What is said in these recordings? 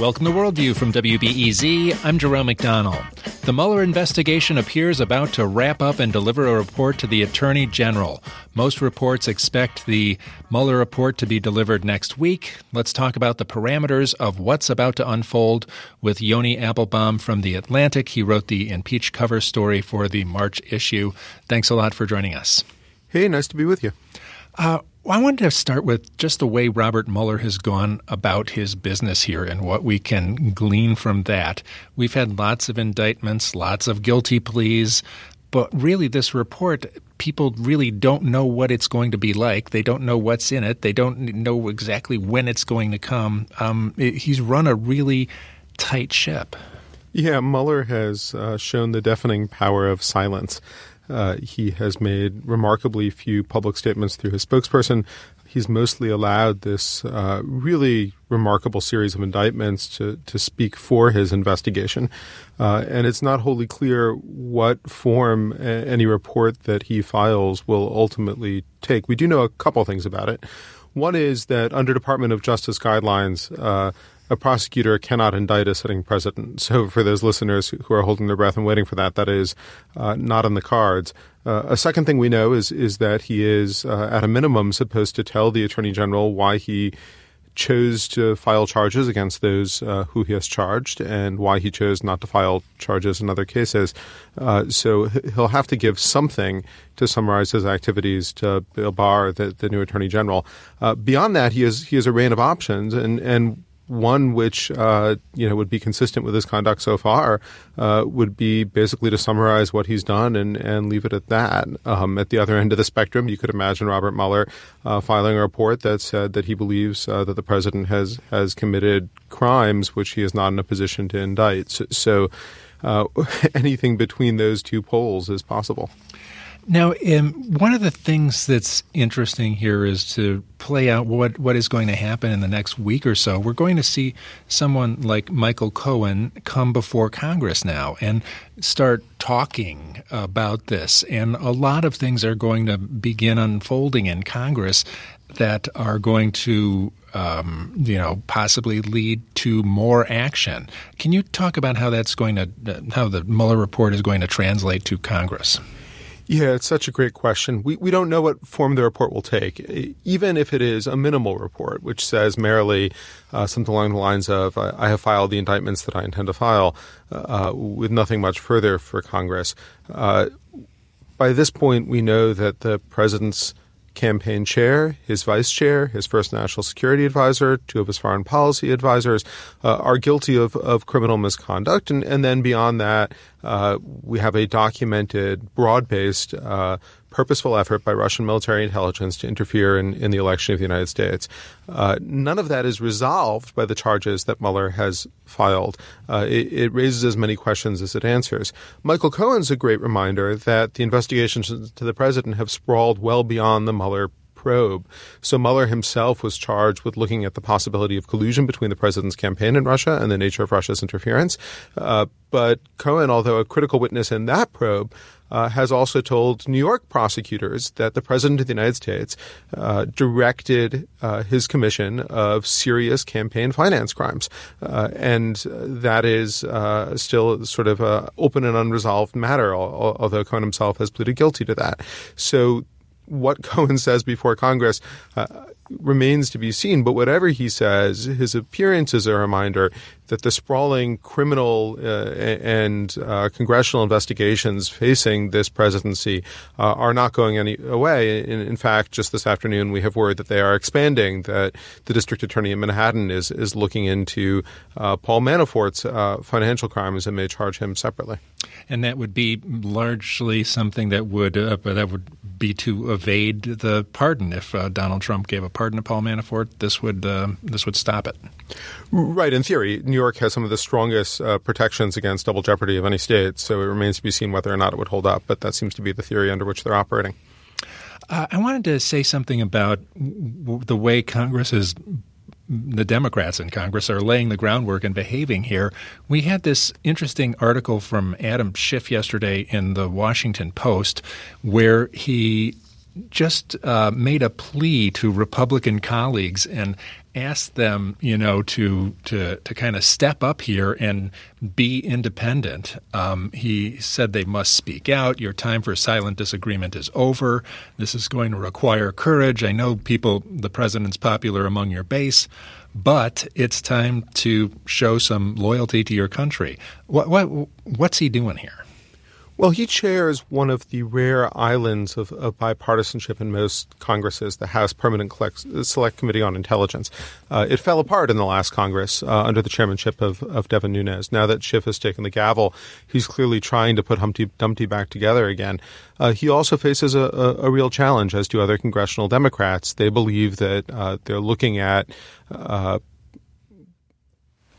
Welcome to Worldview from WBEZ. I'm Jerome McDonald. The Mueller investigation appears about to wrap up and deliver a report to the Attorney General. Most reports expect the Mueller report to be delivered next week. Let's talk about the parameters of what's about to unfold with Yoni Appelbaum from The Atlantic. He wrote the impeach cover story for the March issue. Thanks a lot for joining us. Hey, nice to be with you. Uh, well, I wanted to start with just the way Robert Mueller has gone about his business here and what we can glean from that. We've had lots of indictments, lots of guilty pleas, but really, this report, people really don't know what it's going to be like. They don't know what's in it. They don't know exactly when it's going to come. Um, it, he's run a really tight ship. Yeah, Mueller has uh, shown the deafening power of silence. Uh, he has made remarkably few public statements through his spokesperson. He's mostly allowed this uh, really remarkable series of indictments to, to speak for his investigation. Uh, and it's not wholly clear what form a- any report that he files will ultimately take. We do know a couple things about it. One is that under Department of Justice guidelines, uh, a prosecutor cannot indict a sitting president. So, for those listeners who are holding their breath and waiting for that, that is uh, not in the cards. Uh, a second thing we know is is that he is, uh, at a minimum, supposed to tell the attorney general why he chose to file charges against those uh, who he has charged and why he chose not to file charges in other cases. Uh, so he'll have to give something to summarize his activities to Bill Barr, the, the new attorney general. Uh, beyond that, he has he has a range of options, and and one which uh, you know would be consistent with his conduct so far uh, would be basically to summarize what he's done and, and leave it at that. Um, at the other end of the spectrum, you could imagine Robert Mueller uh, filing a report that said that he believes uh, that the president has has committed crimes which he is not in a position to indict. So, so uh, anything between those two poles is possible. Now, um, one of the things that's interesting here is to play out what, what is going to happen in the next week or so. We're going to see someone like Michael Cohen come before Congress now and start talking about this. And a lot of things are going to begin unfolding in Congress that are going to um, you know, possibly lead to more action. Can you talk about how that's going to, how the Mueller report is going to translate to Congress? Yeah, it's such a great question. We, we don't know what form the report will take, even if it is a minimal report, which says merely uh, something along the lines of I have filed the indictments that I intend to file uh, with nothing much further for Congress. Uh, by this point, we know that the president's campaign chair, his vice chair, his first national security advisor, two of his foreign policy advisors uh, are guilty of, of criminal misconduct. And, and then beyond that, uh, we have a documented, broad based, uh, purposeful effort by Russian military intelligence to interfere in, in the election of the United States. Uh, none of that is resolved by the charges that Mueller has filed. Uh, it, it, raises as many questions as it answers. Michael Cohen's a great reminder that the investigations to the president have sprawled well beyond the Mueller probe. So Mueller himself was charged with looking at the possibility of collusion between the president's campaign in Russia and the nature of Russia's interference. Uh, but Cohen, although a critical witness in that probe, uh, has also told New York prosecutors that the President of the United States uh, directed uh, his commission of serious campaign finance crimes. Uh, and that is uh, still sort of an open and unresolved matter, although Cohen himself has pleaded guilty to that. So what Cohen says before Congress uh, remains to be seen. But whatever he says, his appearance is a reminder that the sprawling criminal uh, and uh, congressional investigations facing this presidency uh, are not going any away. In, in, fact, just this afternoon, we have word that they are expanding. That the district attorney in Manhattan is is looking into uh, Paul Manafort's uh, financial crimes and may charge him separately. And that would be largely something that would uh, that would be to evade the pardon. If Donald Trump gave a pardon to Paul Manafort, this would this would stop it. Right. In theory, New York has some of the strongest uh, protections against double jeopardy of any state, so it remains to be seen whether or not it would hold up. But that seems to be the theory under which they're operating. Uh, I wanted to say something about w- the way Congress is the Democrats in Congress are laying the groundwork and behaving here. We had this interesting article from Adam Schiff yesterday in the Washington Post where he just uh, made a plea to Republican colleagues and asked them, you know, to to to kind of step up here and be independent. Um, he said they must speak out. Your time for silent disagreement is over. This is going to require courage. I know people. The president's popular among your base. But it's time to show some loyalty to your country. What, what, what's he doing here? Well, he chairs one of the rare islands of, of bipartisanship in most Congresses, the House Permanent Select Committee on Intelligence. Uh, it fell apart in the last Congress uh, under the chairmanship of, of Devin Nunes. Now that Schiff has taken the gavel, he's clearly trying to put Humpty Dumpty back together again. Uh, he also faces a, a, a, real challenge, as do other congressional Democrats. They believe that uh, they're looking at uh,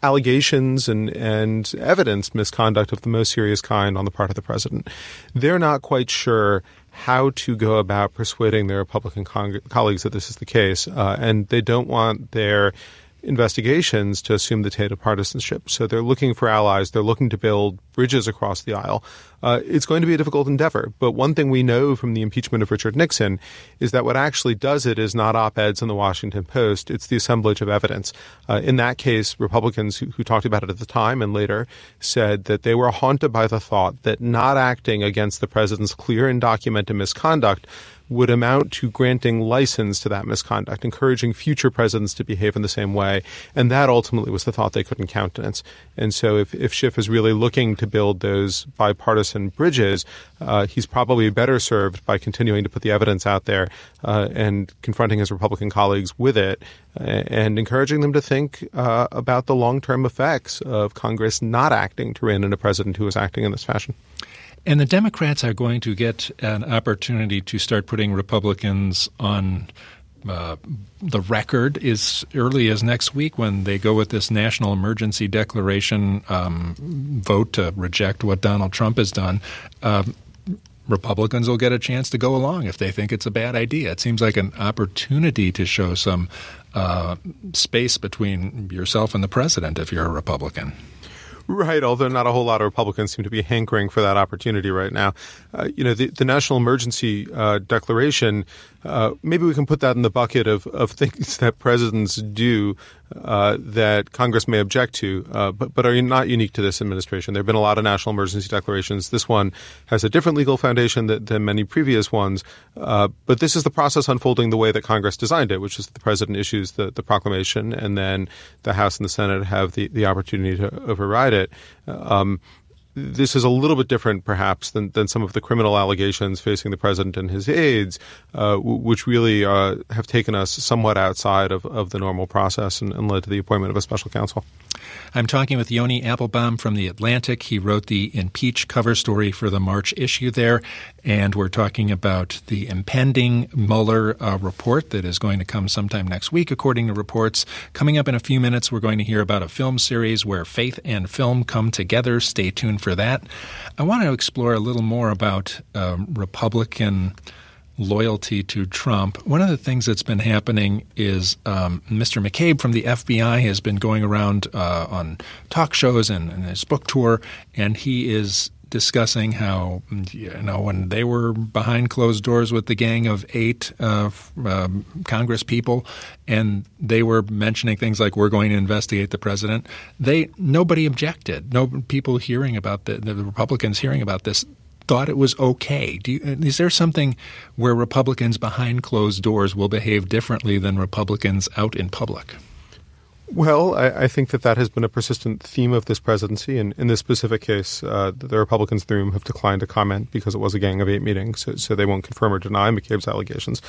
allegations and, and evidence misconduct of the most serious kind on the part of the president. They're not quite sure how to go about persuading their Republican con- colleagues that this is the case, uh, and they don't want their investigations to assume the taint of partisanship. So they're looking for allies. They're looking to build bridges across the aisle. Uh, it's going to be a difficult endeavor. But one thing we know from the impeachment of Richard Nixon is that what actually does it is not op eds in the Washington Post, it's the assemblage of evidence. Uh, in that case, Republicans who, who talked about it at the time and later said that they were haunted by the thought that not acting against the president's clear and documented misconduct would amount to granting license to that misconduct, encouraging future presidents to behave in the same way. And that ultimately was the thought they couldn't countenance. And so if, if Schiff is really looking to build those bipartisan bridges, uh, he's probably better served by continuing to put the evidence out there uh, and confronting his Republican colleagues with it and encouraging them to think uh, about the long term effects of Congress not acting to rein in a president who is acting in this fashion. And the Democrats are going to get an opportunity to start putting Republicans on uh, the record as early as next week when they go with this national emergency declaration um, vote to reject what Donald Trump has done. Uh, Republicans will get a chance to go along if they think it's a bad idea. It seems like an opportunity to show some uh, space between yourself and the president if you're a Republican. Right, although not a whole lot of Republicans seem to be hankering for that opportunity right now. Uh, you know, the, the national emergency uh, declaration uh, maybe we can put that in the bucket of, of things that presidents do uh, that Congress may object to, uh, but, but are not unique to this administration. There have been a lot of national emergency declarations. This one has a different legal foundation that, than many previous ones, uh, but this is the process unfolding the way that Congress designed it, which is the president issues the, the proclamation and then the House and the Senate have the, the opportunity to override it. Um, this is a little bit different, perhaps, than, than some of the criminal allegations facing the president and his aides, uh, which really uh, have taken us somewhat outside of, of the normal process and, and led to the appointment of a special counsel. I'm talking with Yoni Appelbaum from The Atlantic. He wrote the Impeach cover story for the March issue there. And we're talking about the impending Mueller uh, report that is going to come sometime next week, according to reports. Coming up in a few minutes, we're going to hear about a film series where faith and film come together. Stay tuned for that. I want to explore a little more about um, Republican loyalty to Trump. One of the things that's been happening is um, Mr. McCabe from the FBI has been going around uh, on talk shows and, and his book tour, and he is discussing how you know when they were behind closed doors with the gang of eight uh, um, Congress people, and they were mentioning things like "we're going to investigate the president." They nobody objected. No people hearing about the, the Republicans hearing about this thought it was okay. You, is there something where Republicans behind closed doors will behave differently than Republicans out in public? Well, I, I, think that that has been a persistent theme of this presidency. And in this specific case, uh, the Republicans in the room have declined to comment because it was a gang of eight meeting, so, so they won't confirm or deny McCabe's allegations.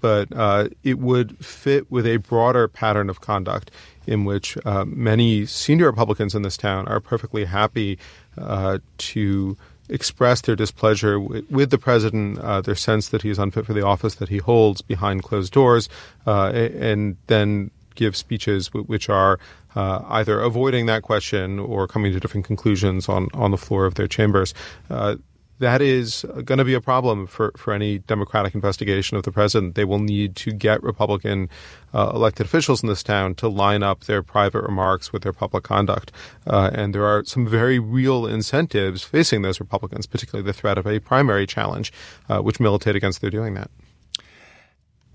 But uh, it would fit with a broader pattern of conduct in which uh, many senior Republicans in this town are perfectly happy uh, to express their displeasure with the president, uh, their sense that he is unfit for the office that he holds behind closed doors, uh, and then give speeches which are uh, either avoiding that question or coming to different conclusions on, on the floor of their chambers. That is going to be a problem for, for any Democratic investigation of the president. They will need to get Republican uh, elected officials in this town to line up their private remarks with their public conduct. Uh, and there are some very real incentives facing those Republicans, particularly the threat of a primary challenge, uh, which militate against their doing that.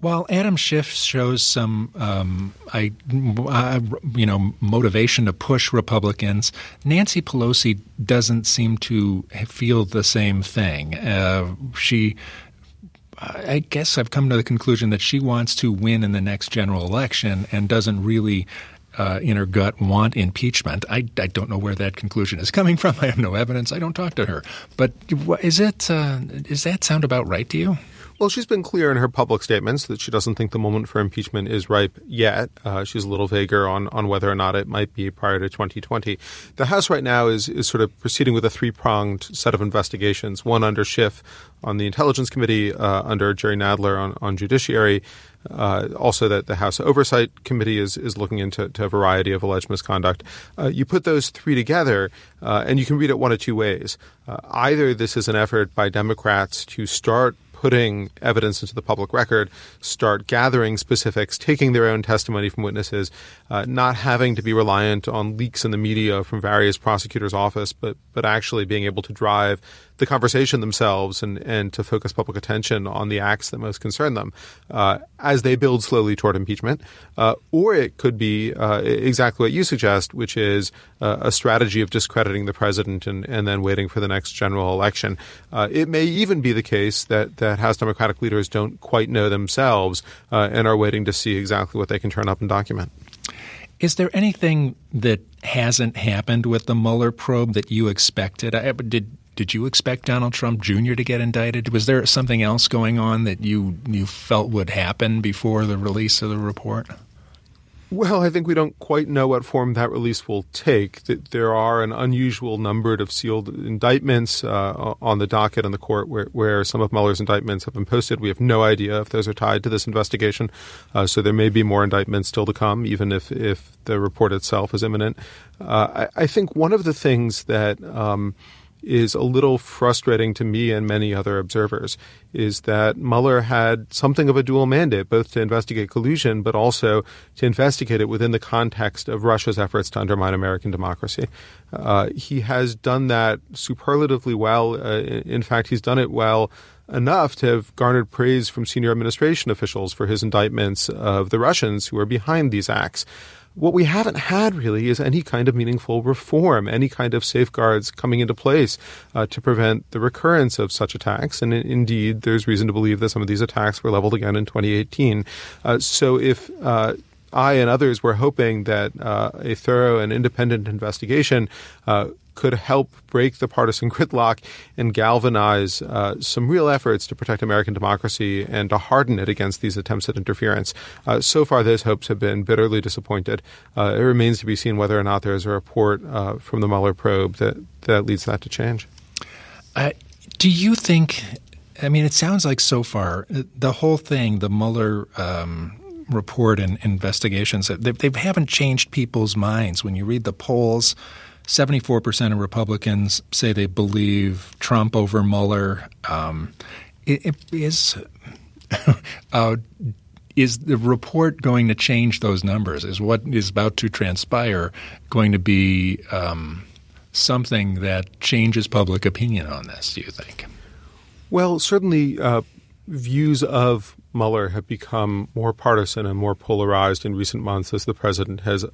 While Adam Schiff shows some, um, I, uh, you know, motivation to push Republicans, Nancy Pelosi doesn't seem to feel the same thing. Uh, she I guess I've come to the conclusion that she wants to win in the next general election and doesn't really uh, in her gut want impeachment. I, I don't know where that conclusion is coming from. I have no evidence. I don't talk to her. But is it uh, does that sound about right to you? Well, she's been clear in her public statements that she doesn't think the moment for impeachment is ripe yet. Uh, she's a little vaguer on, on whether or not it might be prior to 2020. The House right now is, is sort of proceeding with a three pronged set of investigations one under Schiff on the Intelligence Committee, uh, under Jerry Nadler on, on Judiciary. Uh, also, that the House Oversight Committee is, is looking into a variety of alleged misconduct. Uh, you put those three together, uh, and you can read it one of two ways. Uh, either this is an effort by Democrats to start putting evidence into the public record, start gathering specifics, taking their own testimony from witnesses, uh, not having to be reliant on leaks in the media from various prosecutors' office, but but actually being able to drive the conversation themselves and, and to focus public attention on the acts that most concern them uh, as they build slowly toward impeachment. Uh, or it could be uh, exactly what you suggest, which is uh, a strategy of discrediting the president and, and then waiting for the next general election. Uh, it may even be the case that, that House Democratic leaders don't quite know themselves uh, and are waiting to see exactly what they can turn up and document. Is there anything that hasn't happened with the Mueller probe that you expected? I, did did you expect Donald Trump Jr. to get indicted? Was there something else going on that you you felt would happen before the release of the report? Well, I think we don't quite know what form that release will take. There are an unusual number of sealed indictments uh, on the docket in the court where, where some of Mueller's indictments have been posted. We have no idea if those are tied to this investigation. Uh, so there may be more indictments still to come, even if, if the report itself is imminent. Uh, I, I, think one of the things that um, is a little frustrating to me and many other observers is that Mueller had something of a dual mandate, both to investigate collusion, but also to investigate it within the context of Russia's efforts to undermine American democracy. Uh, he has done that superlatively well. Uh, in fact, he's done it well enough to have garnered praise from senior administration officials for his indictments of the Russians who are behind these acts. What we haven't had really is any kind of meaningful reform, any kind of safeguards coming into place uh, to prevent the recurrence of such attacks. And indeed, there's reason to believe that some of these attacks were leveled again in 2018. Uh, so if uh, I and others were hoping that uh, a thorough and independent investigation uh, could help break the partisan gridlock and galvanize uh, some real efforts to protect American democracy and to harden it against these attempts at interference. Uh, so far, those hopes have been bitterly disappointed. Uh, it remains to be seen whether or not there is a report uh, from the Mueller probe that, that leads that to change. Uh, do you think? I mean, it sounds like so far the whole thing, the Mueller um, report and investigations, they, they haven't changed people's minds. When you read the polls, 74% of Republicans say they believe Trump over Mueller. Um, it, it is, uh, is the report going to change those numbers? Is what is about to transpire going to be um, something that changes public opinion on this, do you think? Well, certainly uh, views of Mueller have become more partisan and more polarized in recent months as the president has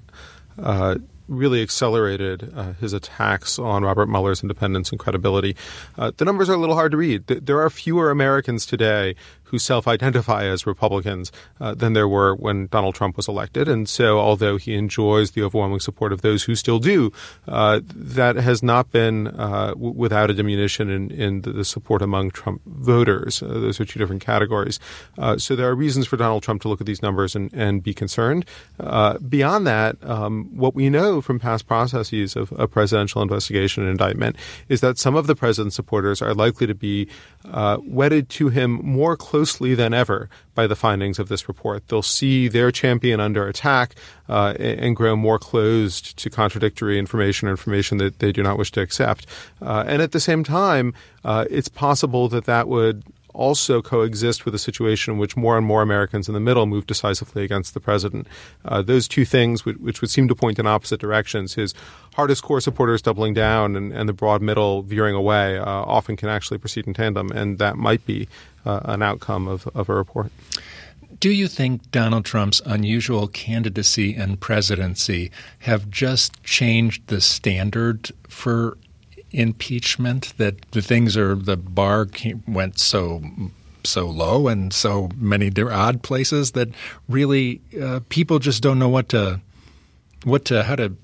uh, really accelerated uh, his attacks on Robert Mueller's independence and credibility. Uh, the numbers are a little hard to read. There are fewer Americans today who self identify as Republicans uh, than there were when Donald Trump was elected. And so, although he enjoys the overwhelming support of those who still do, uh, that has not been uh, w- without a diminution in, in the, support among Trump voters. Uh, those are two different categories. Uh, so, there are reasons for Donald Trump to look at these numbers and, and be concerned. Uh, beyond that, um, what we know from past processes of a presidential investigation and indictment is that some of the president's supporters are likely to be wedded to him more closely closely than ever by the findings of this report. They'll see their champion under attack uh, and grow more closed to contradictory information or information that they do not wish to accept. Uh, and at the same time, uh, it's possible that that would also coexist with a situation in which more and more Americans in the middle move decisively against the president. Uh, those two things, which, which, would seem to point in opposite directions, his hardest core supporters doubling down and, and the broad middle veering away, uh, often can actually proceed in tandem, and that might be uh, an outcome of, of a report. Do you think Donald Trump's unusual candidacy and presidency have just changed the standard for impeachment? That the things are the bar came, went so so low and so many odd places that really uh, people just don't know what to what to how to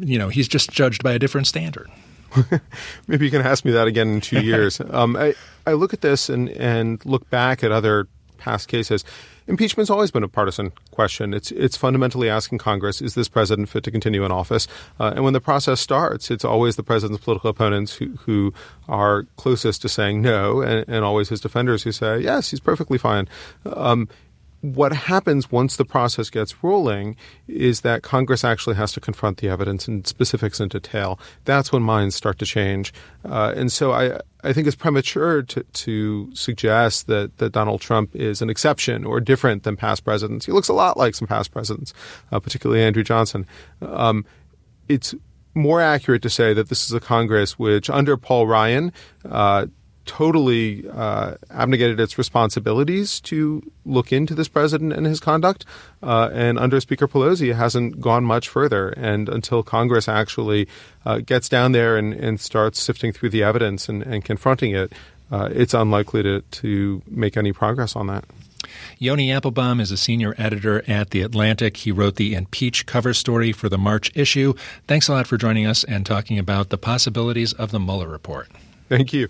you know he's just judged by a different standard. Maybe you can ask me that again in two years. um, I, I look at this and, and look back at other past cases. Impeachment's always been a partisan question. It's it's fundamentally asking Congress, is this president fit to continue in office? Uh, and when the process starts, it's always the president's political opponents who, who are closest to saying no, and, and always his defenders who say, yes, he's perfectly fine. Um, what happens once the process gets rolling is that Congress actually has to confront the evidence and specifics and detail. That's when minds start to change. Uh, and so I, I think it's premature to, to suggest that, that Donald Trump is an exception or different than past presidents. He looks a lot like some past presidents, uh, particularly Andrew Johnson. Um, it's more accurate to say that this is a Congress which, under Paul Ryan, uh, totally uh, abnegated its responsibilities to look into this president and his conduct. Uh, and under Speaker Pelosi, it hasn't gone much further. And until Congress actually uh, gets down there and, and, starts sifting through the evidence and, and confronting it, uh, it's unlikely to, to make any progress on that. Yoni Appelbaum is a senior editor at The Atlantic. He wrote the Impeach cover story for the March issue. Thanks a lot for joining us and talking about the possibilities of the Mueller report. Thank you.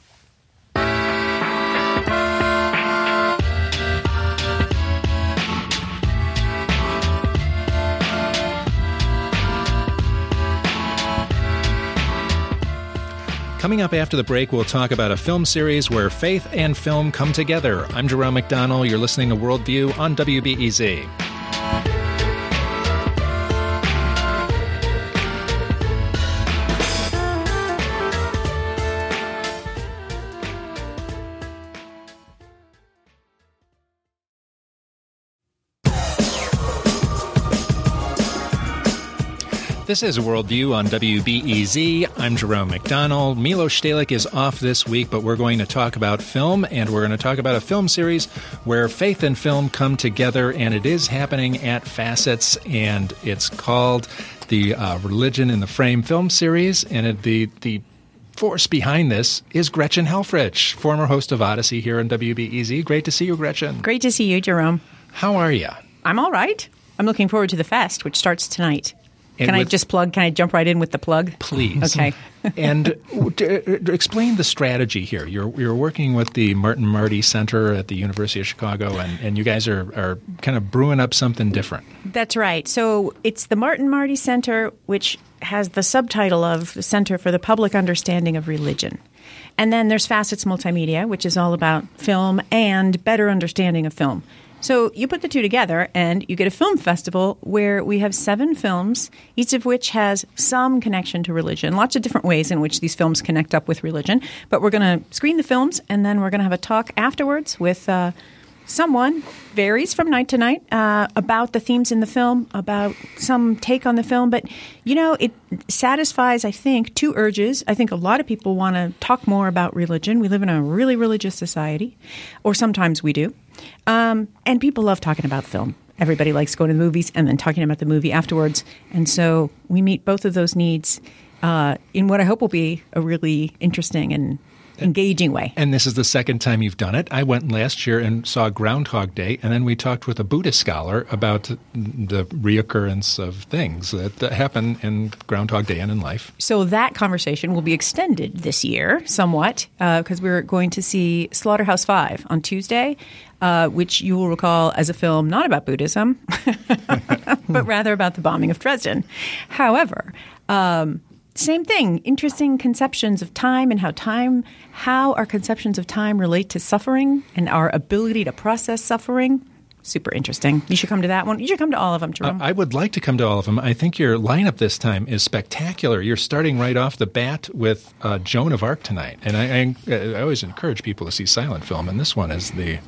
Coming up after the break, we'll talk about a film series where faith and film come together. I'm Jerome McDonald. You're listening to Worldview on WBEZ. This is Worldview on WBEZ. I'm Jerome McDonald. Milos Stehlik is off this week, but we're going to talk about film, and we're going to talk about a film series where faith and film come together, and it is happening at Facets, and it's called the uh, Religion in the Frame film series, and it, the the force behind this is Gretchen Helfrich, former host of Odyssey here on WBEZ. Great to see you, Gretchen. Great to see you, Jerome. How are you? I'm all right. I'm looking forward to the fest, which starts tonight. And can with, I just plug? Can I jump right in with the plug? Please. Okay. and uh, explain the strategy here. You're you're working with the Martin Marty Center at the University of Chicago, and, and you guys are, are kind of brewing up something different. That's right. So it's the Martin Marty Center, which has the subtitle of the Center for the Public Understanding of Religion. And then there's Facets Multimedia, which is all about film and better understanding of film. So you put the two together and you get a film festival where we have seven films, each of which has some connection to religion, lots of different ways in which these films connect up with religion. But we're going to screen the films and then we're going to have a talk afterwards with uh, someone varies from night to night uh, about the themes in the film, about some take on the film. But, you know, it satisfies, I think, two urges. I think a lot of people want to talk more about religion. We live in a really religious society, or sometimes we do. Um, and people love talking about film. Everybody likes going to the movies and then talking about the movie afterwards. And so we meet both of those needs uh, in what I hope will be a really interesting and engaging way. And this is the second time you've done it. I went last year and saw Groundhog Day, and then we talked with a Buddhist scholar about the reoccurrence of things that, that happen in Groundhog Day and in life. So that conversation will be extended this year somewhat because uh, we're going to see Slaughterhouse Five on Tuesday. Uh, which you will recall as a film not about Buddhism, but rather about the bombing of Dresden. However, um, same thing interesting conceptions of time and how time how our conceptions of time relate to suffering and our ability to process suffering super interesting you should come to that one you should come to all of them Jerome. Uh, i would like to come to all of them i think your lineup this time is spectacular you're starting right off the bat with uh, joan of arc tonight and I, I, I always encourage people to see silent film and this one is the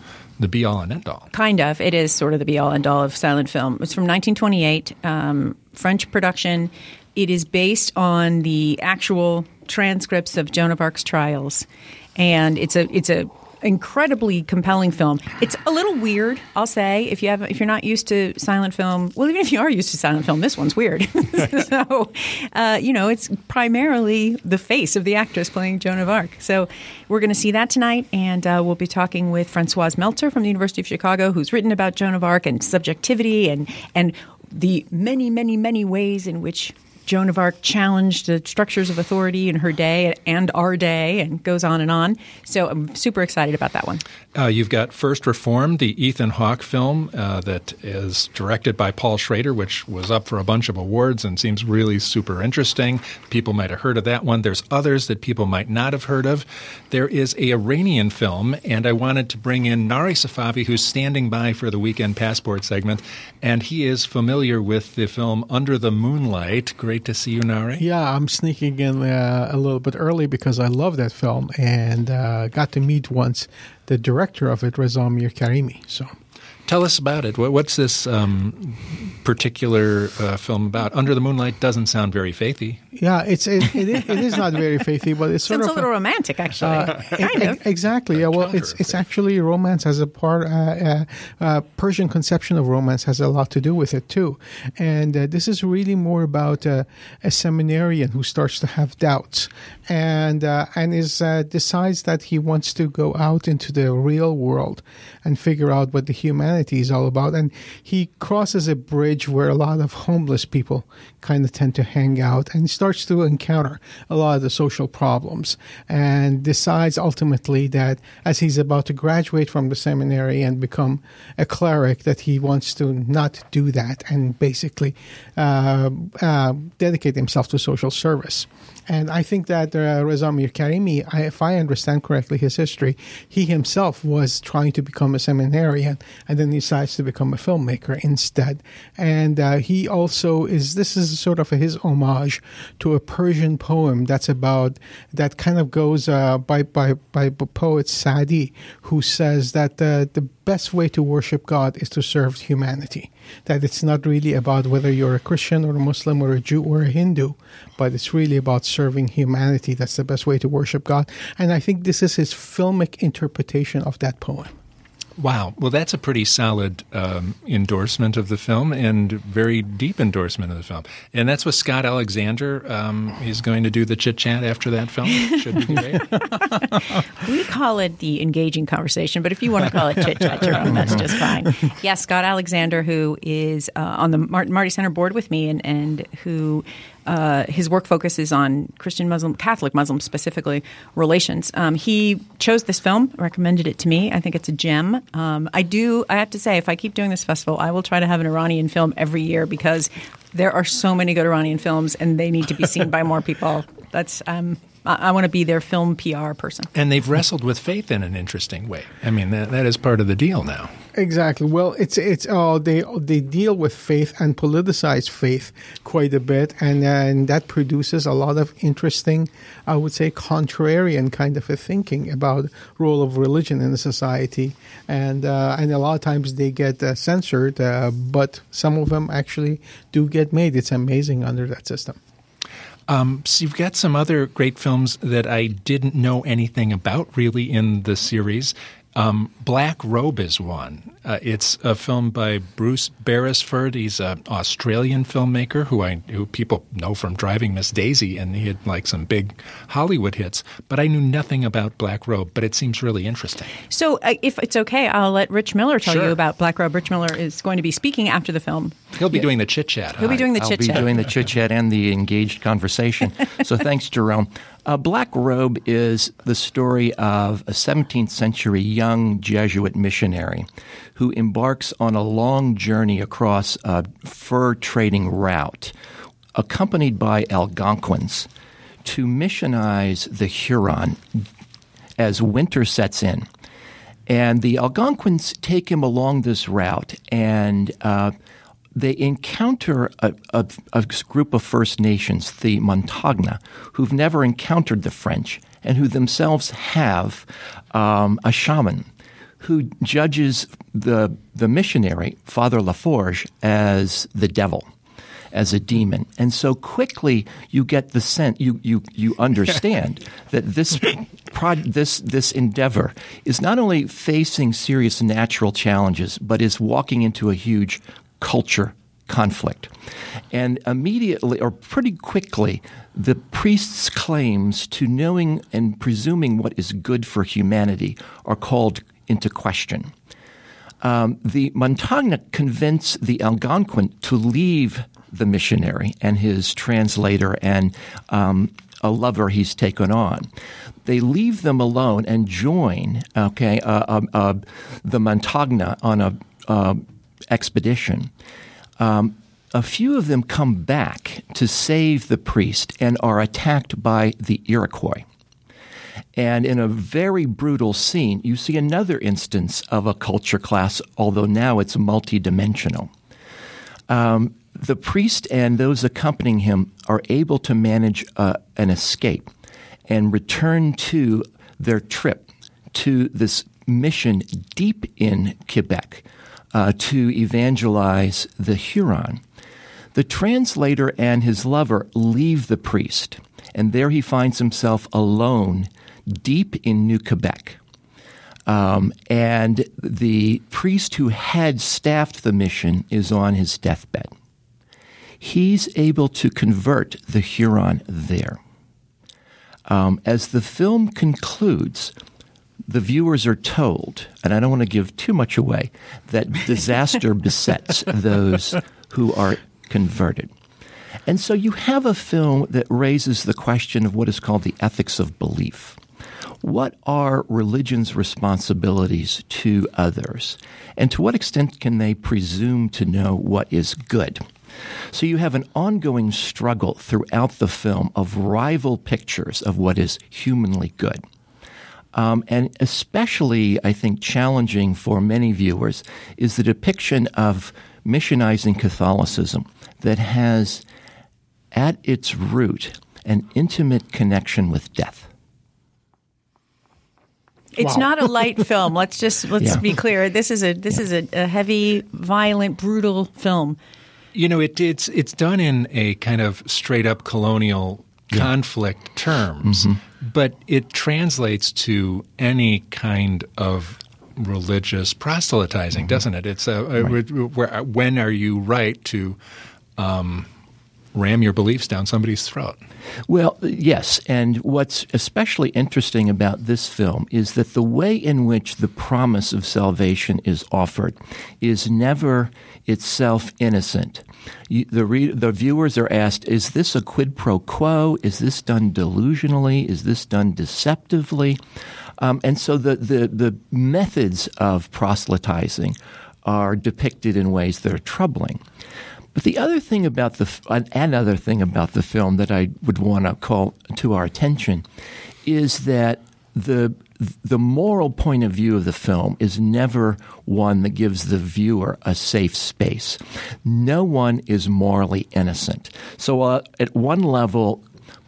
the be all and end all. Kind of. It is sort of the be all and all of silent film. It's from 1928, um, French production. It is based on the actual transcripts of Joan of Arc's trials, and it's a it's a incredibly compelling film. It's a little weird, I'll say, if you have if you're not used to silent film. Well, even if you are used to silent film, this one's weird. so, uh, you know, it's primarily the face of the actress playing Joan of Arc. So, we're going to see that tonight, and uh, we'll be talking with Francoise Meltzer from the University of Chicago, who's written about Joan of Arc and subjectivity and and the many, many, many ways in which Joan of Arc challenged the structures of authority in her day and our day, and goes on and on. So I'm super excited about that one. Uh, you've got First Reformed, the Ethan Hawke film uh, that is directed by Paul Schrader, which was up for a bunch of awards and seems really super interesting. People might have heard of that one. There's others that people might not have heard of. There is a Iranian film, and I wanted to bring in Nari Safavi, who's standing by for the Weekend Passport segment, and he is familiar with the film Under the Moonlight. Great to see you, Nari. Yeah, I'm sneaking in uh, a little bit early because I love that film and uh, got to meet once the director of it, Reza Mir Karimi. So Tell us about it. What's this um, particular uh, film about? Under the Moonlight doesn't sound very faithy. Yeah, it's it, it, is, it is not very faithy, but it's sort Sounds of a little romantic, actually. Uh, kind of. Exactly. Yeah. Well, it's it's actually romance as a part. Uh, uh, uh, Persian conception of romance has a lot to do with it too, and uh, this is really more about uh, a seminarian who starts to have doubts, and uh, and is uh, decides that he wants to go out into the real world and figure out what the humanity is all about, and he crosses a bridge where a lot of homeless people kind of tend to hang out, and starts to encounter a lot of the social problems, and decides ultimately that as he's about to graduate from the seminary and become a cleric, that he wants to not do that and basically uh, uh, dedicate himself to social service. And I think that uh, Reza Mir Karimi, I, if I understand correctly his history, he himself was trying to become a seminarian and then decides to become a filmmaker instead. And uh, he also is, this is sort of his homage to a Persian poem that's about, that kind of goes uh, by, by, by poet Sadi, who says that uh, the best way to worship God is to serve humanity. That it's not really about whether you're a Christian or a Muslim or a Jew or a Hindu, but it's really about serving humanity. That's the best way to worship God. And I think this is his filmic interpretation of that poem. Wow. Well, that's a pretty solid um, endorsement of the film and very deep endorsement of the film. And that's with Scott Alexander. Um, he's going to do the chit chat after that film. Should be great. we call it the engaging conversation, but if you want to call it chit chat, Jerome, that's just fine. Yes, Scott Alexander, who is uh, on the Martin Marty Center board with me and, and who uh, his work focuses on Christian Muslim, Catholic Muslim specifically relations. Um, he chose this film, recommended it to me. I think it's a gem. Um, I do. I have to say, if I keep doing this festival, I will try to have an Iranian film every year because there are so many good Iranian films, and they need to be seen by more people. That's um, I, want to be their film PR person. And they've wrestled with faith in an interesting way. I mean, that, that is part of the deal now. Exactly. Well, it's it's oh they they deal with faith and politicize faith quite a bit, and and that produces a lot of interesting, I would say, contrarian kind of a thinking about role of religion in the society, and uh, and a lot of times they get uh, censored, uh, but some of them actually do get made. It's amazing under that system. Um, so you've got some other great films that I didn't know anything about really in the series. Um, Black Robe is one. Uh, it's a film by Bruce Beresford. He's an Australian filmmaker who I who people know from Driving Miss Daisy, and he had like some big Hollywood hits. But I knew nothing about Black Robe. But it seems really interesting. So, uh, if it's okay, I'll let Rich Miller tell Sure. you about Black Robe. Rich Miller is going to be speaking after the film. He'll be doing the chit chat. He'll be doing the chit chat. I'll be doing the chit chat and the engaged conversation. so thanks, Jerome. Uh, Black Robe is the story of a 17th century young Jesuit missionary who embarks on a long journey across a fur trading route, accompanied by Algonquins, to missionize the Huron as winter sets in. And the Algonquins take him along this route, and uh, they encounter a, a, a group of First Nations, the Montagnais, who've never encountered the French and who themselves have um, a shaman who judges the, the missionary, Father Laforgue, as the devil. as a demon. And so quickly you get the sense, you, you, you understand that this, prod, this, this endeavor is not only facing serious natural challenges, but is walking into a huge culture conflict. And immediately, or pretty quickly, the priest's claims to knowing and presuming what is good for humanity are called into question. Um, the Montagnais convince the Algonquin to leave the missionary and his translator and um, a lover he's taken on. They leave them alone and join, okay, uh, uh, uh, the Montagnais on a uh, expedition. Um, a few of them come back to save the priest and are attacked by the Iroquois. And in a very brutal scene, you see another instance of a culture class, although now it's multidimensional. Um, the priest and those accompanying him are able to manage uh, an escape and return to their trip to this mission deep in Quebec uh, to evangelize the Huron. The translator and his lover leave the priest, and there he finds himself alone deep in New Quebec. Um, and the priest who had staffed the mission is on his deathbed. He's able to convert the Huron there. Um, as the film concludes, the viewers are told, and I don't want to give too much away, that disaster besets those who are converted. And so you have a film that raises the question of what is called the ethics of belief. What are religion's responsibilities to others? And to what extent can they presume to know what is good? So you have an ongoing struggle throughout the film of rival pictures of what is humanly good. Um, and especially, I think, challenging for many viewers is the depiction of missionizing Catholicism that has at its root an intimate connection with death. It's wow. not a light film. Let's just let's yeah. be clear. This is a this yeah. is a, a, heavy, violent, brutal film. You know, it, it's it's done in a kind of straight up colonial yeah. conflict terms, mm-hmm. But it translates to any kind of religious proselytizing, mm-hmm. doesn't it? It's a, a right. where, when are you right to um, ram your beliefs down somebody's throat? Well, yes. And what's especially interesting about this film is that the way in which the promise of salvation is offered is never itself innocent. You, the, re- the viewers are asked, is this a quid pro quo? Is this done delusionally? Is this done deceptively? Um, and so the, the, the methods of proselytizing are depicted in ways that are troubling. But the other thing about the another thing about the film that I would want to call to our attention is that the the moral point of view of the film is never one that gives the viewer a safe space. No one is morally innocent. So, uh, at one level,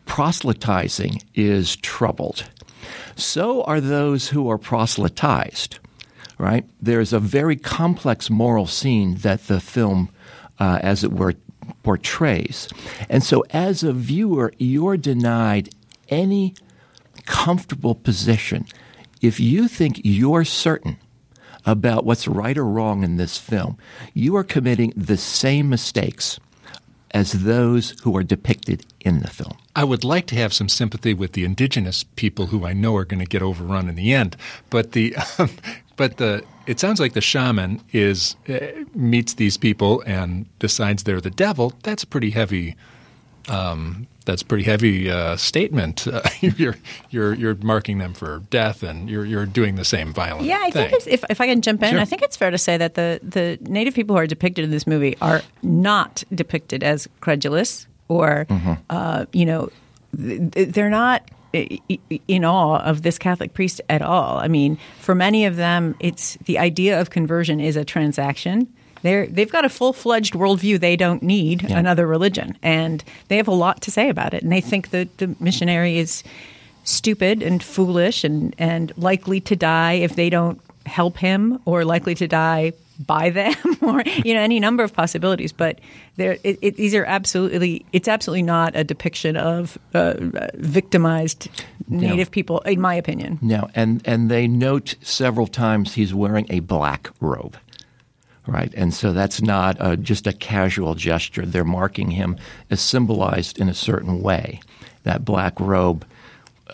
proselytizing is troubled. So are those who are proselytized, right? There's a very complex moral scene that the film uh, as it were, portrays. And so, as a viewer, you're denied any comfortable position. If you think you're certain about what's right or wrong in this film, you are committing the same mistakes as those who are depicted in the film. I would like to have some sympathy with the indigenous people who I know are going to get overrun in the end, but the um, but the it sounds like the shaman is uh, meets these people and decides they're the devil. That's pretty heavy. Um, that's a pretty heavy uh, statement. Uh, you're you're you're marking them for death, and you're you're doing the same violence. Yeah, I thing. think if if I can jump in, sure. I think it's fair to say that the the native people who are depicted in this movie are not depicted as credulous or mm-hmm. uh, you know they're not in awe of this Catholic priest at all. I mean, for many of them, it's the idea of conversion is a transaction. They're, they've got a full fledged worldview. They don't need yeah. another religion. And they have a lot to say about it. And they think that the missionary is stupid and foolish and, and likely to die if they don't help him or likely to die by them or you know any number of possibilities but there it, it, these are absolutely it's absolutely not a depiction of uh, victimized native No. people in my opinion No, and and they note several times he's wearing a black robe, right? And so that's not uh just a casual gesture. They're marking him as symbolized in a certain way. That black robe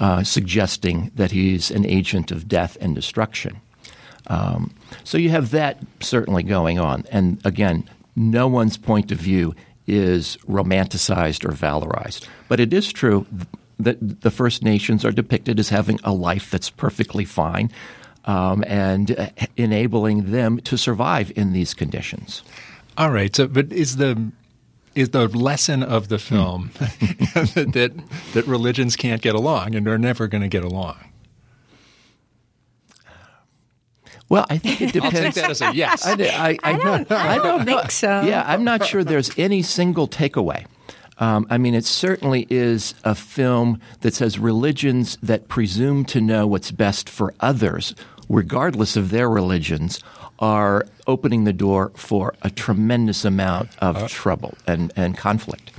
uh, suggesting that he's an agent of death and destruction. Um, so you have that certainly going on, and again, no one's point of view is romanticized or valorized. But it is true that the First Nations are depicted as having a life that's perfectly fine um, and uh, enabling them to survive in these conditions. All right. So, but is the is the lesson of the film that that religions can't get along and are never going to get along? Well, I think it I'll depends. take that as a yes. I, I, I, don't, I don't know. think so. Yeah, I'm not sure there's any single takeaway. Um, I mean, it certainly is a film that says religions that presume to know what's best for others, regardless of their religions, are opening the door for a tremendous amount of trouble and, and conflict.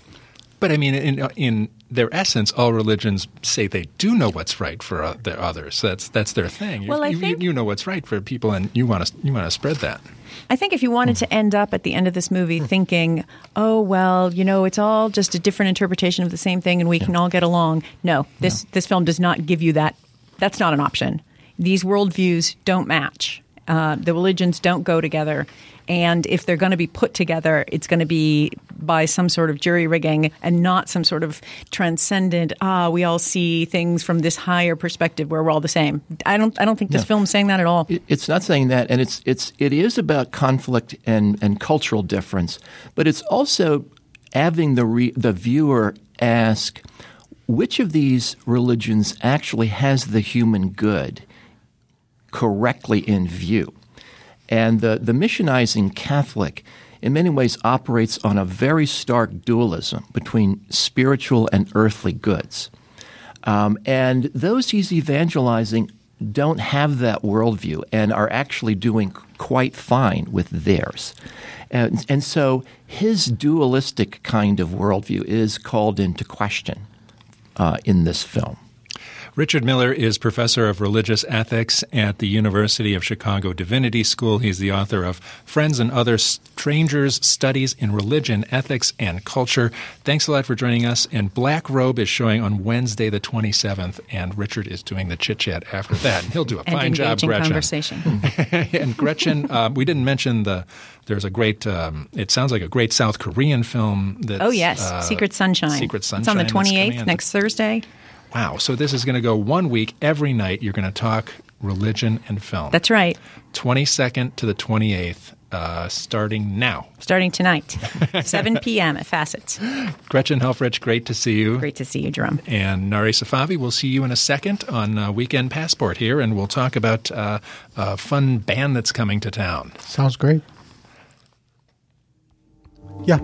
But I mean, in in their essence, all religions say they do know what's right for uh, their others. That's that's their thing. You- Well, I you, you- think- you know what's right for people, and you want to you want to spread that. I think if you wanted to end up at the end of this movie thinking, oh, well, you know, it's all just a different interpretation of the same thing and we can all get along. No, this, this film does not give you that. That's not an option. These worldviews don't match. Uh, the religions don't go together. And if they're going to be put together, it's going to be by some sort of jury rigging and not some sort of transcendent, ah, we all see things from this higher perspective where we're all the same. I don't, I don't think this film's saying that at all. It's not saying that, and it's it's it is about conflict and, and cultural difference, but it's also having the re, the viewer ask which of these religions actually has the human good correctly in view, and the the missionizing Catholic. In many ways, operates on a very stark dualism between spiritual and earthly goods. Um, and those he's evangelizing don't have that worldview and are actually doing quite fine with theirs. And, and so his dualistic kind of worldview is called into question uh, in this film. Richard Miller is professor of religious ethics at the University of Chicago Divinity School. He's the author of Friends and Other Strangers Studies in Religion, Ethics, and Culture. Thanks a lot for joining us. And Black Robe is showing on Wednesday, the 27th, and Richard is doing the chit chat after that. And he'll do a fine job, Gretchen. conversation. and Gretchen, uh, we didn't mention the. There's a great. Um, it sounds like a great South Korean film. That's, Oh yes, uh, Secret Sunshine. Secret Sunshine. It's on the that's twenty coming eighth on. next Thursday. Wow. So this is going to go one week every night. You're going to talk religion and film. That's right. 22nd to the 28th, uh, starting now. Starting tonight, seven p.m. at Facets. Gretchen Helfrich, great to see you. Great to see you, Jerome. And Nari Safavi, we'll see you in a second on uh, Weekend Passport here, and we'll talk about uh, a fun band that's coming to town. Sounds great. Yeah.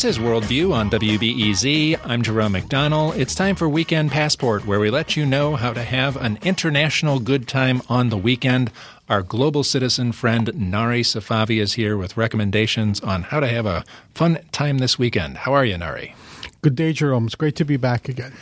This is Worldview on WBEZ. I'm Jerome McDonald. It's time for Weekend Passport, where we let you know how to have an international good time on the weekend. Our global citizen friend Nari Safavi is here with recommendations on how to have a fun time this weekend. How are you, Nari? Good day, Jerome. It's great to be back again.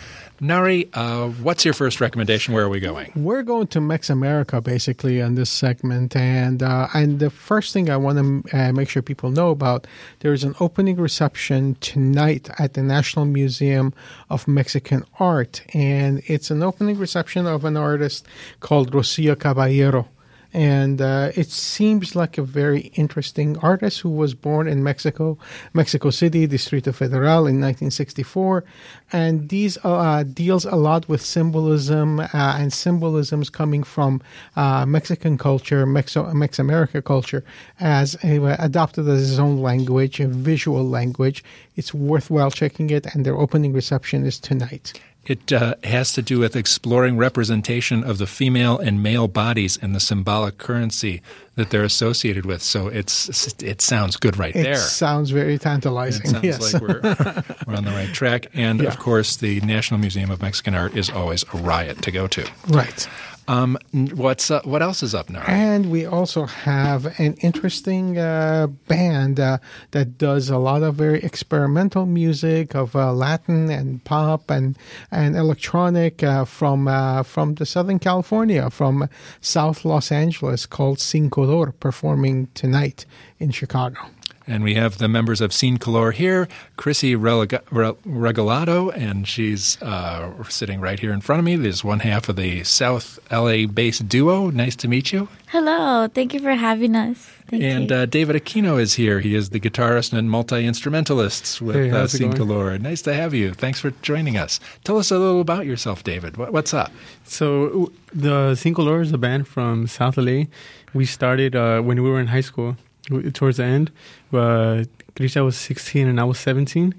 Nari, uh, what's your first recommendation? Where are we going? We're going to Mex America basically on this segment, and uh, and the first thing I want to uh, make sure people know about there is an opening reception tonight at the National Museum of Mexican Art, and it's an opening reception of an artist called Rocio Caballero. And uh, it seems like a very interesting artist who was born in Mexico, Mexico City, Distrito Federal in 1964, and these uh, deals a lot with symbolism uh, and symbolisms coming from uh, Mexican culture, Mexo- Mex-America culture, as adopted as his own language, a visual language. It's worthwhile checking it, and their opening reception is tonight. It uh, has to do with exploring representation of the female and male bodies and the symbolic currency that they're associated with. So it's it sounds good right it there. It sounds very tantalizing. It sounds yes. like we're, we're on the right track. And yeah. of course, the National Museum of Mexican Art is always a riot to go to. Right. Um, what's uh, what else is up now? And we also have an interesting uh, band uh, that does a lot of very experimental music of uh, Latin and pop and and electronic uh, from uh, from the Southern California, from South Los Angeles, called Sin Color, performing tonight in Chicago. And we have the members of Sin Color here, Chrissy Regalado, and she's uh, sitting right here in front of me. There's one half of the South LA based duo. Nice to meet you. Hello. Thank you for having us. Thank and uh, David Aquino is here. He is the guitarist and multi instrumentalist with hey, uh, Sin Color. Nice to have you. Thanks for joining us. Tell us a little about yourself, David. What's up? So, the Sin Color is a band from South LA. We started uh, when we were in high school towards the end. Uh, Grisha was 16 and I was 17.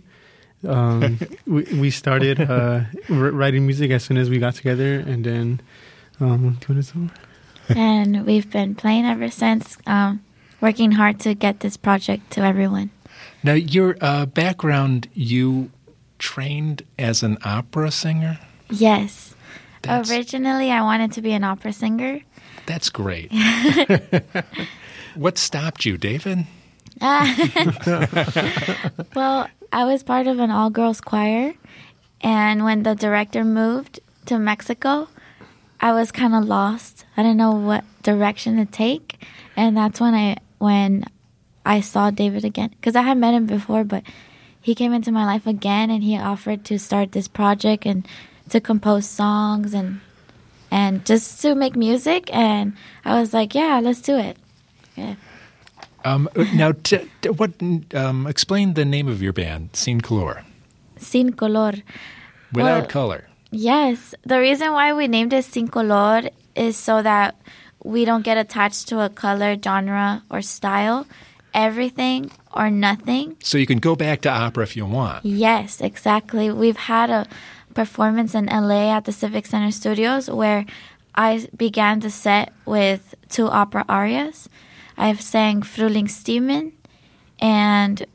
Um, we, we started uh, writing music as soon as we got together, and then um, and we've been playing ever since, um, working hard to get this project to everyone. Now, your uh, background, you trained as an opera singer? Yes. That's, Originally, I wanted to be an opera singer. That's great. What stopped you, David? Well, I was part of an all girls choir, and when the director moved to Mexico, I was kind of lost. I didn't know what direction to take, and that's when I when I saw David again because I had met him before, but he came into my life again, and he offered to start this project and to compose songs and and just to make music, and I was like, yeah, let's do it. Yeah. Um, now, t- t- what? Um, explain the name of your band, Sin Color. Sin Color. Without well, color. Yes, the reason why we named it Sin Color is so that we don't get attached to a color, genre, or style. Everything or nothing. So you can go back to opera if you want. Yes, exactly. We've had a performance in LA at the Civic Center Studios where I began the set with two opera arias I've sang Frühlingsstimmen, and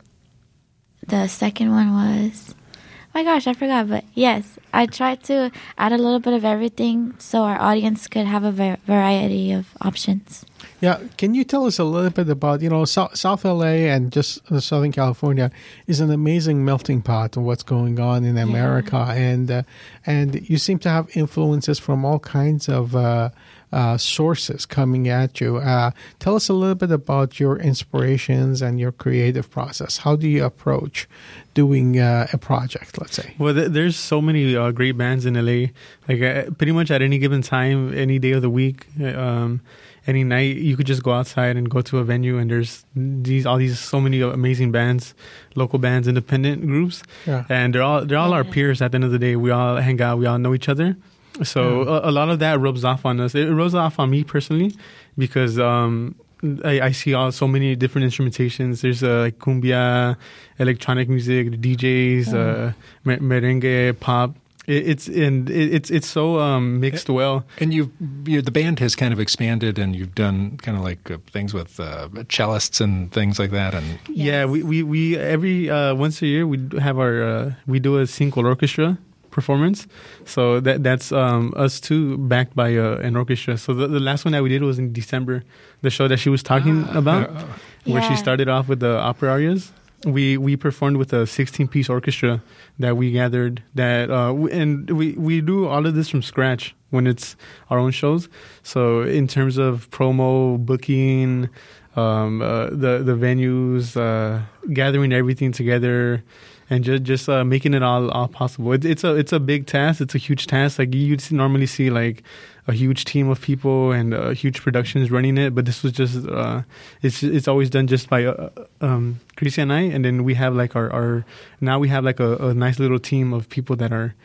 the second one was, oh my gosh, I forgot. But yes, I tried to add a little bit of everything so our audience could have a variety of options. Yeah, can you tell us a little bit about you know South, South LA and just Southern California is an amazing melting pot of what's going on in America, yeah. and uh, and you seem to have influences from all kinds of. Uh, uh, sources coming at you. Uh, tell us a little bit about your inspirations and your creative process. How do you approach doing uh, a project, let's say? Well, th- there's so many uh, great bands in LA. Like uh, pretty much at any given time, any day of the week. Um, any night you could just go outside and go to a venue and there's these all these so many amazing bands local bands independent groups yeah. and they're all they're all our peers at the end of the day we all hang out we all know each other so a, a, lot of that rubs off on us. It rubs off on me personally because um, I, I, see all so many different instrumentations. There's uh, like cumbia, electronic music, DJs, uh, merengue, pop. It, it's and it, it's it's so um, mixed well. And you, you, the band has kind of expanded, and you've done kind of like uh, things with uh, cellists and things like that. And yes. yeah, we, we, we every uh, once a year we have our uh, we do a single orchestra performance. So that that's um, us too, backed by uh, an orchestra. So the, the, last one that we did was in December, the show that she was talking ah, about, uh, where yeah. she started off with the opera arias. We we performed with a 16 piece orchestra that we gathered. That uh, and we we do all of this from scratch when it's our own shows. So in terms of promo, booking, um, uh, the the venues, uh, gathering everything together and just just uh, making it all all possible. It, it's a it's a big task. It's a huge task. Like you'd normally see like a huge team of people and uh, huge productions running it, but this was just uh, it's it's always done just by uh, um, Chrissy and I, and then we have like our, our now we have like a, a nice little team of people that are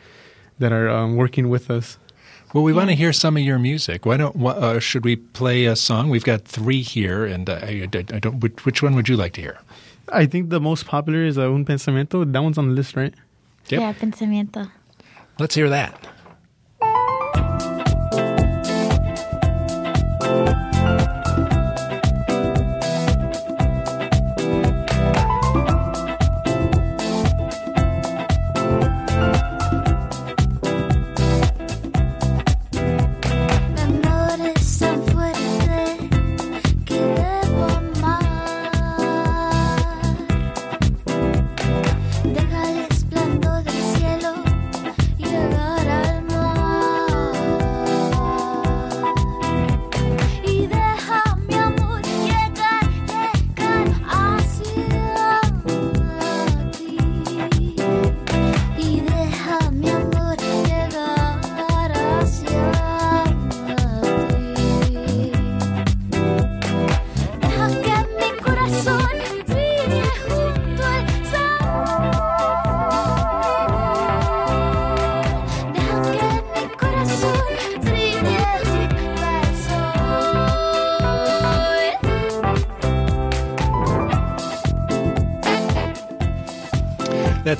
that are um, working with us. Well, we want to hear some of your music. Why don't uh, should we play a song? We've got three here, and uh, I, I, I don't. Which, which one would you like to hear? I think the most popular is uh, Un Pensamiento. That one's on the list, right? Yep. Yeah, pensamiento. Let's hear that.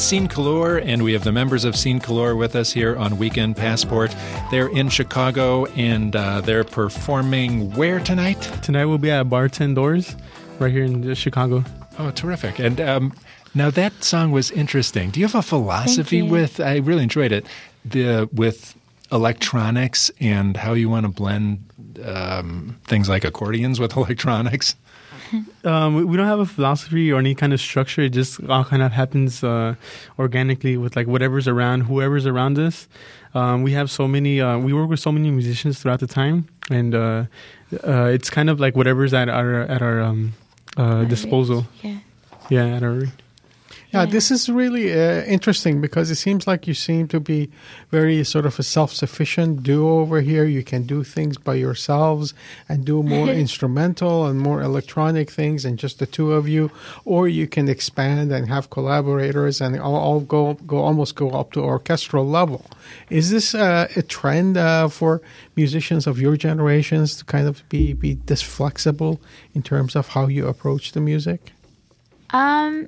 That's Sin Color, and we have the members of Sin Color with us here on Weekend Passport. They're in Chicago, and uh, they're performing where tonight? Tonight we'll be at Bar Ten Doors, right here in Chicago. Oh, terrific! And um, now that song was interesting. Do you have a philosophy with? I really enjoyed it. The with electronics and how you want to blend um, things like accordions with electronics. Um, we- don't have a philosophy or any kind of structure. It just all kind of happens uh, organically with like whatever's around, whoever's around us. Um, we have so many. Uh, we work with so many musicians throughout the time, and uh, uh, it's kind of like whatever's at our at our um, uh, disposal. Yeah. Yeah, at our Yeah, this is really uh, interesting because it seems like you seem to be very sort of a self-sufficient duo over here. You can do things by yourselves and do more instrumental and more electronic things, and just the two of you, or you can expand and have collaborators and all, all go go almost go up to orchestral level. Is this uh, a trend uh, for musicians of your generations to kind of be be this flexible in terms of how you approach the music? Um,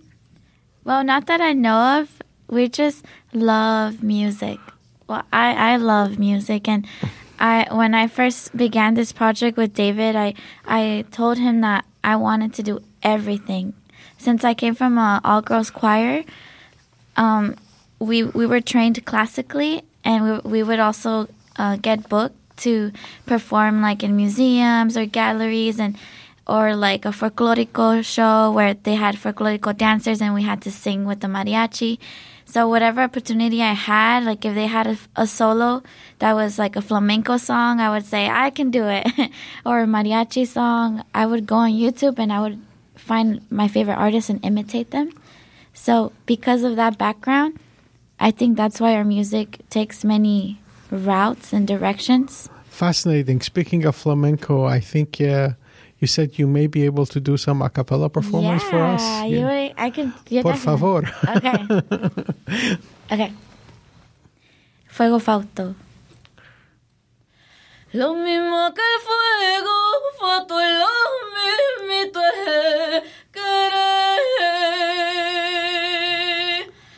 well, not that I know of. We just love music. Well, I, I love music, and I when I first began this project with David, I I told him that I wanted to do everything. Since I came from a all girls choir, um, we we were trained classically, and we we would also uh, get booked to perform like in museums or galleries and or like a folklorico show where they had folklorico dancers and we had to sing with the mariachi. So whatever opportunity I had, like if they had a, a solo that was like a flamenco song, I would say I can do it, or a mariachi song. I would go on YouTube and I would find my favorite artists and imitate them. So because of that background, I think that's why our music takes many routes and directions. Fascinating. Speaking of flamenco, I think uh, you said you may be able to do some a cappella performance yeah, for us. You, Yeah. I can. you Por favor. Okay. okay. Fuego Fausto. Lo mismo que el fuego, Fausto, lo mismito es querer.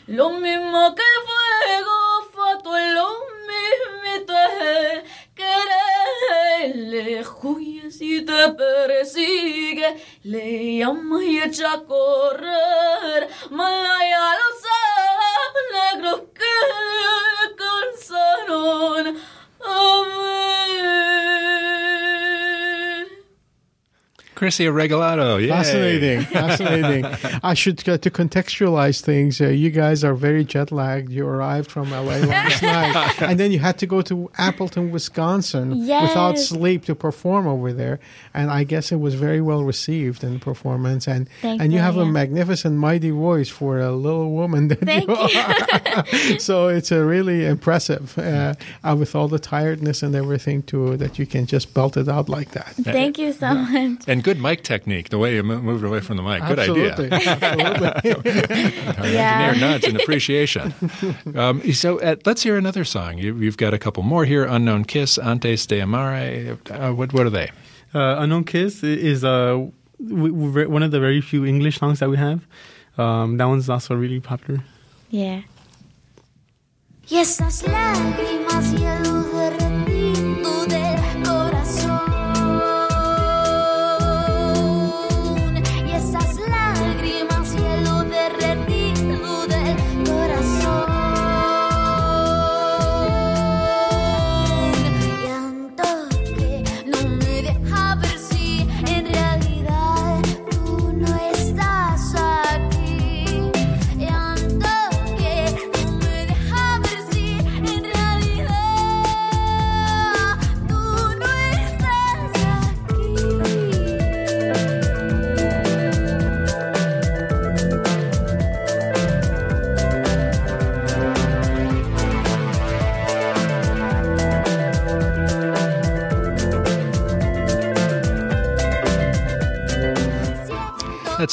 Lo mismo que el fuego, Fausto, lo mismito es querer. Le Sitä persigue, le llama y echa a. Malaya lo negro que cansaron. Amén. A ver. Crisia Regalado. Yay. Fascinating, fascinating. I should uh, to contextualize things. Uh, you guys are very jet lagged. You arrived from LA last night, and then you had to go to Appleton, Wisconsin, without sleep to perform over there. And I guess it was very well received in the performance. And Thank and you you, have a magnificent, mighty voice for a little woman that Thank you you. are. so it's uh, really impressive uh, uh, with all the tiredness and everything to that you can just belt it out like that. Thank you so much. And good mic technique, the way you moved away from the mic. Good Absolutely. idea. Absolutely. Yeah. Engineer nods in appreciation. um, so uh, let's hear another song. You, you've got a couple more here. Unknown Kiss, Antes de Amarte. Uh, what, what are they? Uh, Unknown Kiss is uh, w- w- one of the very few English songs that we have. Um, that one's also really popular. Yeah. Y esas lágrimas y el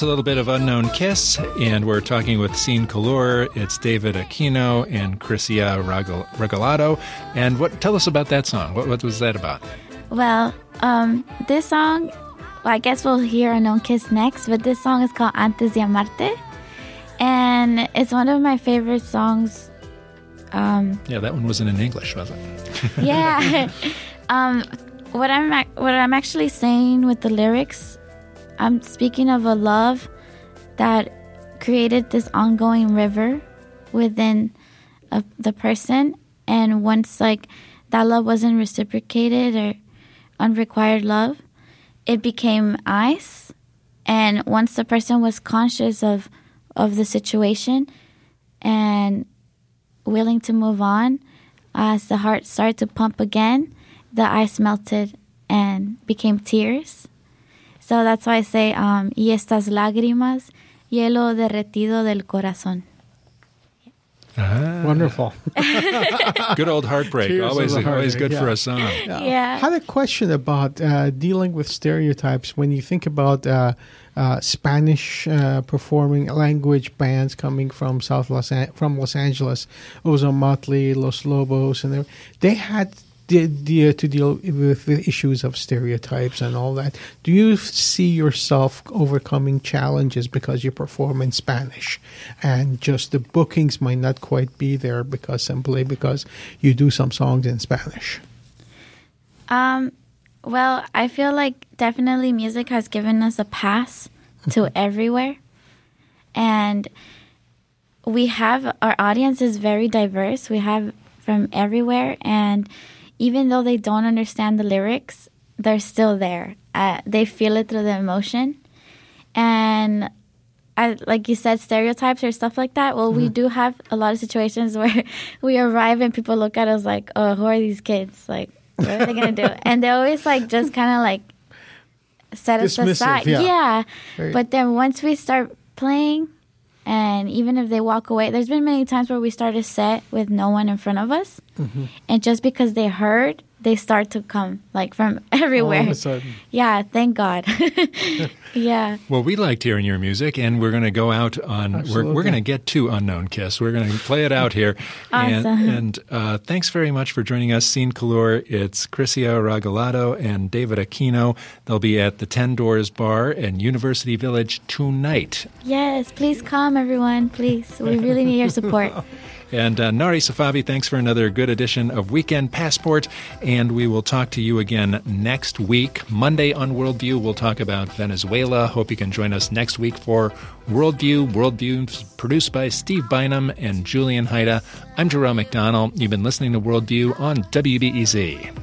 That's a little bit of Unknown Kiss, and we're talking with Sin Color. It's David Aquino and Regal- Regalado. And what? Tell us about that song. What, what was that about? Well, um, this song, well, I guess we'll hear Unknown Kiss next, but this song is called Antes de Amarte. And it's one of my favorite songs. Um, Yeah, that one wasn't in English, was it? yeah. um, what I'm what I'm actually saying with the lyrics, I'm speaking of a love that created this ongoing river within of the person, and once like that love wasn't reciprocated or unrequired love, it became ice. And once the person was conscious of of the situation and willing to move on, as the heart started to pump again, the ice melted and became tears. So that's why I say, um, y estas lágrimas, hielo derretido del corazón. Ah. Wonderful. Good old heartbreak. Tears always, the always heartache, good for a song. Yeah. I had a question about uh, dealing with stereotypes when you think about uh, uh, Spanish uh, performing language bands coming from South Los An- from Los Angeles, Ozomatli, Los Lobos, and they, they had the, the, to deal with the issues of stereotypes and all that. Do you see yourself overcoming challenges because you perform in Spanish, and just the bookings might not quite be there because simply because you do some songs in Spanish? Um, well, I feel like definitely music has given us a pass to everywhere. And we have our audience is very diverse. We have from everywhere and even though they don't understand the lyrics, they're still there. Uh, they feel it through the emotion. And I, like you said, stereotypes or stuff like that. Well, we do have a lot of situations where we arrive and people look at us like, "Oh, who are these kids? Like, what are they gonna do?" and they always like just kind of like set us aside. yeah. Right. But then once we start playing, and even if they walk away, there's been many times where we start a set with no one in front of us, Mm-hmm. and just because they heard, they start to come like from everywhere. All of a sudden. Yeah, thank God. yeah. Well, we liked hearing your music, and we're going to go out on. We're, Absolutely. we're going to get to Unknown Kiss. We're going to play it out here. And, Awesome. and uh, thanks very much for joining us, Sin Color. It's Crisia Regalado and David Aquino. They'll be at the Ten Doors Bar in University Village tonight. Yes, please come, everyone. Please, we really need your support. And uh, Nari Safavi, thanks for another good edition of Weekend Passport. And we will talk to you again next week. Monday on Worldview, we'll talk about Venezuela. Hope you can join us next week for Worldview. Worldview produced by Steve Bynum and Julian Hayda. I'm Jerome McDonald. You've been listening to Worldview on WBEZ.